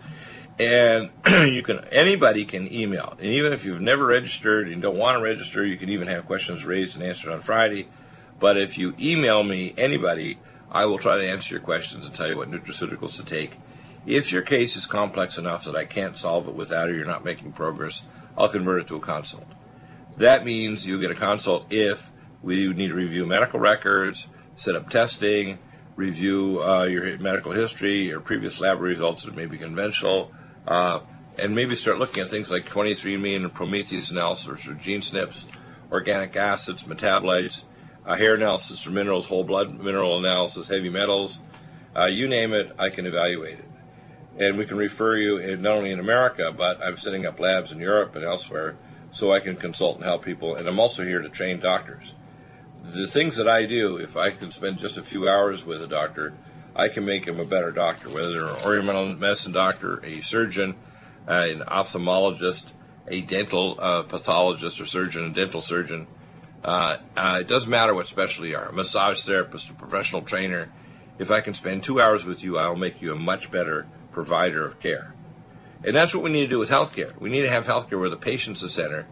and <clears throat> you can anybody can email, and even if you've never registered and don't want to register, you can even have questions raised and answered on Friday. But if you email me, anybody I will try to answer your questions and tell you what nutraceuticals to take. If your case is complex enough that I can't solve it without or you're not making progress, I'll convert it to a consult. That means you get a consult if we need to review medical records, set up testing, review uh, your medical history, your previous lab results that may be conventional, uh, and maybe start looking at things like 23andMe and Promethease analysis or gene SNPs, organic acids, metabolites, uh, hair analysis for minerals, whole blood mineral analysis, heavy metals, uh, you name it, I can evaluate it. And we can refer you in, not only in America, but I'm setting up labs in Europe and elsewhere so I can consult and help people. And I'm also here to train doctors. The things that I do, if I can spend just a few hours with a doctor, I can make him a better doctor, whether they're an oriental medicine doctor, a surgeon, uh, an ophthalmologist, a dental uh, pathologist or surgeon, a dental surgeon uh, uh, it doesn't matter what specialty you are a massage therapist, a professional trainer. If I can spend two hours with you, I'll make you a much better provider of care. And that's what we need to do with healthcare. We need to have healthcare where the patient's the center,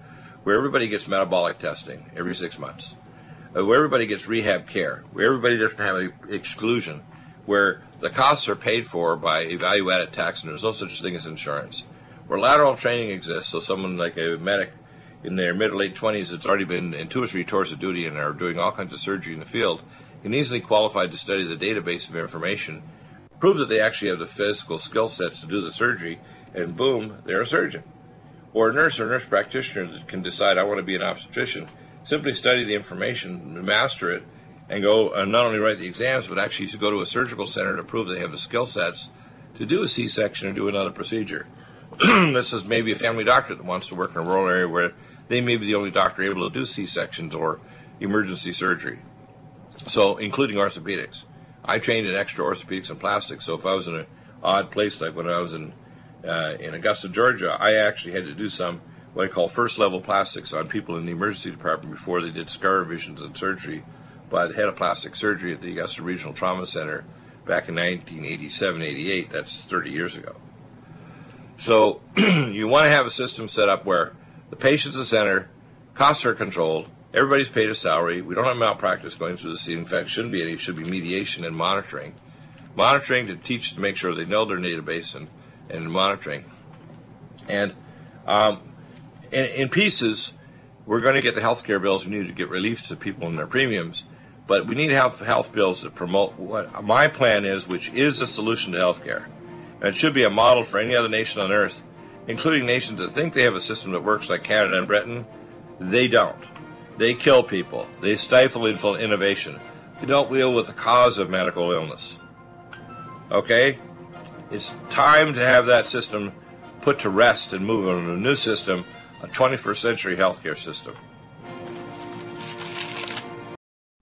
where everybody gets metabolic testing every six months, uh, where everybody gets rehab care, where everybody doesn't have an exclusion, where the costs are paid for by a value added tax and there's no such thing as insurance, where lateral training exists, so someone like a medic in their mid to late 20s that's already been in two or three tours of duty and are doing all kinds of surgery in the field can easily qualify to study the database of information, prove that they actually have the physical skill sets to do the surgery, and boom, they're a surgeon. Or a nurse or nurse practitioner that can decide, I want to be an obstetrician, simply study the information, master it, and go and not only write the exams, but actually to go to a surgical center to prove they have the skill sets to do a C section or do another procedure. <clears throat> this is maybe a family doctor that wants to work in a rural area where they may be the only doctor able to do C sections or emergency surgery. So, including orthopedics. I trained in extra orthopedics and plastics, so if I was in an odd place like when I was in uh, in Augusta, Georgia, I actually had to do some what I call first level plastics on people in the emergency department before they did scar revisions and surgery. But I had a plastic surgery at the Augusta Regional Trauma Center back in 1987 88. That's 30 years ago. So <clears throat> you want to have a system set up where the patient's the center, costs are controlled, everybody's paid a salary, we don't have malpractice going through the scene. In fact, shouldn't be any, it should be mediation and monitoring. Monitoring to teach to make sure they know their database and, and monitoring. And um, in, in pieces, we're going to get the health care bills we need to get relief to people in their premiums, but we need to have health bills that promote what my plan is, which is a solution to health care. And it should be a model for any other nation on earth including nations that think they have a system that works like Canada and Britain, they don't. They kill people. They stifle innovation. They don't deal with the cause of medical illness. Okay? It's time to have that system put to rest and move on to a new system, a 21st century healthcare system.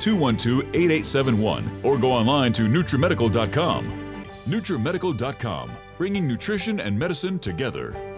212 8871 or go online to NutriMedical.com. NutriMedical.com, bringing nutrition and medicine together.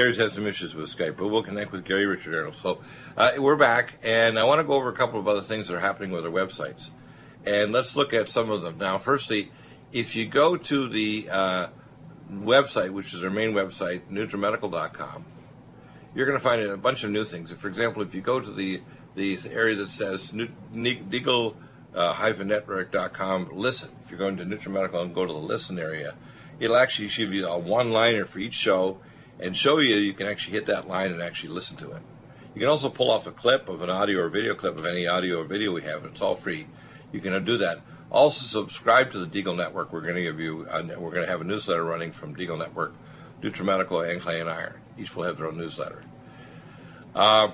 Gary's had some issues with Skype, but we'll connect with Gary Richard Arnold. So uh, we're back, and I want to go over a couple of other things that are happening with our websites. And let's look at some of them now. Firstly, if you go to the uh, website, which is our main website, NutriMedical.com, you're going to find a bunch of new things. For example, if you go to the the area that says Deagle uh, network.com listen, if you're going to NutriMedical and go to the listen area, it'll actually give you a one liner for each show and show you you can actually hit that line and actually listen to it. You can also pull off a clip of an audio or video clip of any audio or video we have. It's all free. You can do that. Also, subscribe to the Deagle Network. We're going to give you. A, we're going to have a newsletter running from Deagle Network, NutriMedical, and Clay and Iron. Each will have their own newsletter. Uh,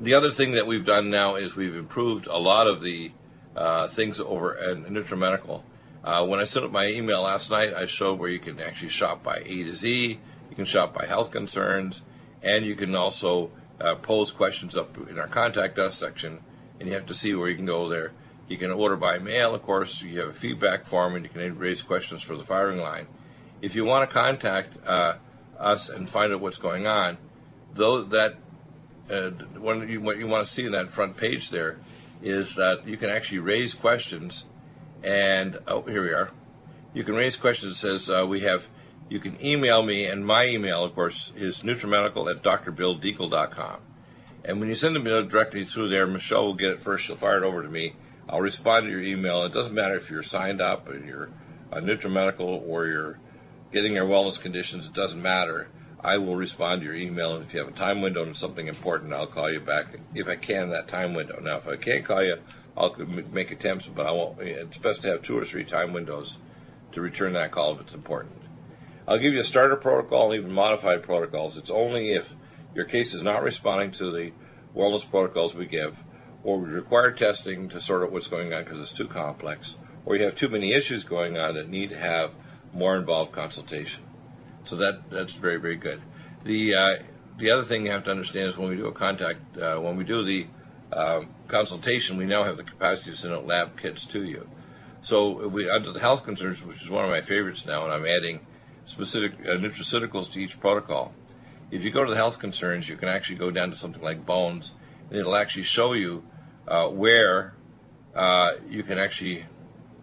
the other thing that we've done now is we've improved a lot of the uh, things over at NutriMedical. Uh, when I sent up my email last night, I showed where you can actually shop by A to Z, you can shop by health concerns, and you can also uh, pose questions up in our contact us section, and you have to see where you can go there. You can order by mail, of course. You have a feedback form, and you can raise questions for the firing line. If you want to contact uh, us and find out what's going on, though that uh, you, what you want to see in that front page there is that you can actually raise questions, and oh, here we are. You can raise questions. It says uh, we have. You can email me, and my email, of course, is nutrimedical at drbilldeagle.com. And when you send them directly through there, Michelle will get it first. She'll fire it over to me. I'll respond to your email. It doesn't matter if you're signed up and you're a NutriMedical or you're getting your wellness conditions. It doesn't matter. I will respond to your email, and if you have a time window and something important, I'll call you back if I can that time window. Now, if I can't call you, I'll make attempts, but I won't. It's best to have two or three time windows to return that call if it's important. I'll give you a starter protocol and even modified protocols. It's only if your case is not responding to the wellness protocols we give, or we require testing to sort out what's going on because it's too complex, or you have too many issues going on that need to have more involved consultation. So that that's very very good. The uh, the other thing you have to understand is when we do a contact, uh, when we do the um, consultation, we now have the capacity to send out lab kits to you. So we under the health concerns, which is one of my favorites now, and I'm adding specific uh, nutraceuticals to each protocol. If you go to the health concerns, you can actually go down to something like bones, and it'll actually show you uh, where uh, you can actually,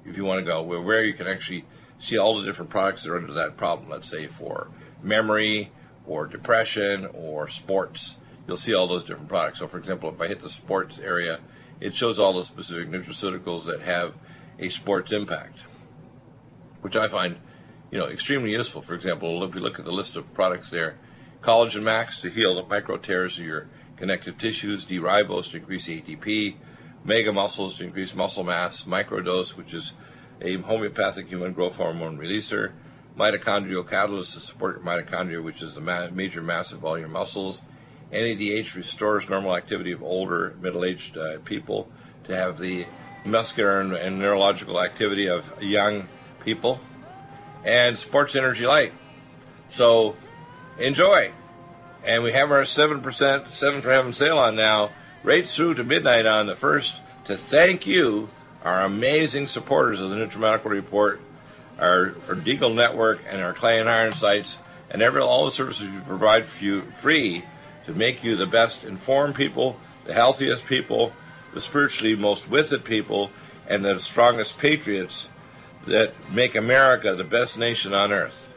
if you want to go, where, where you can actually see all the different products that are under that problem. Let's say for memory or depression or sports, you'll see all those different products. So, for example, if I hit the sports area, it shows all the specific nutraceuticals that have a sports impact, which I find, you know, extremely useful. For example, if you look at the list of products there, collagen max to heal the micro tears of your connective tissues, D-ribose to increase ATP, mega muscles to increase muscle mass, microdose, which is a homeopathic human growth hormone releaser, mitochondrial catalyst to support your mitochondria, which is the ma- major mass of all your muscles. NADH restores normal activity of older, middle-aged uh, people to have the muscular and, and, neurological activity of young people, and Sports Energy Light. So enjoy. And we have our 7% 7 for Heaven sale on now, right through to midnight on the 1st to thank you our amazing supporters of the NutriMedical Report, our, our Deagle Network, and our Clay and Iron sites, and every all the services we provide for you free to make you the best informed people, the healthiest people, the spiritually most with it people, and the strongest patriots that make America the best nation on earth.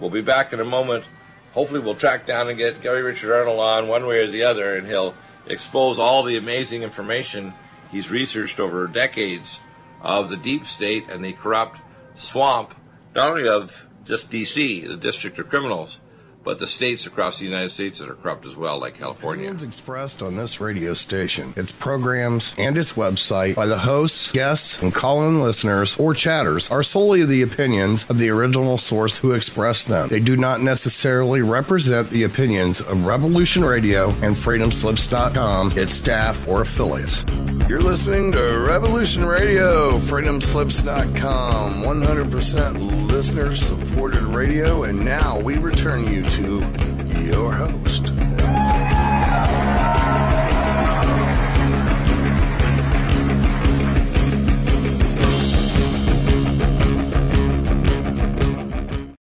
We'll be back in a moment. Hopefully, we'll track down and get Gary Richard Arnold on one way or the other, and he'll expose all the amazing information He's researched over decades of the deep state and the corrupt swamp, not only of just D.C., the District of Criminals, but the states across the United States that are corrupt as well, like California. Opinions expressed on this radio station, its programs, and its website by the hosts, guests, and call-in listeners or chatters are solely the opinions of the original source who expressed them. They do not necessarily represent the opinions of Revolution Radio and FreedomSlips.com, its staff, or affiliates. You're listening to Revolution Radio, FreedomSlips.com, 100% listener supported radio, and now we return you to your host.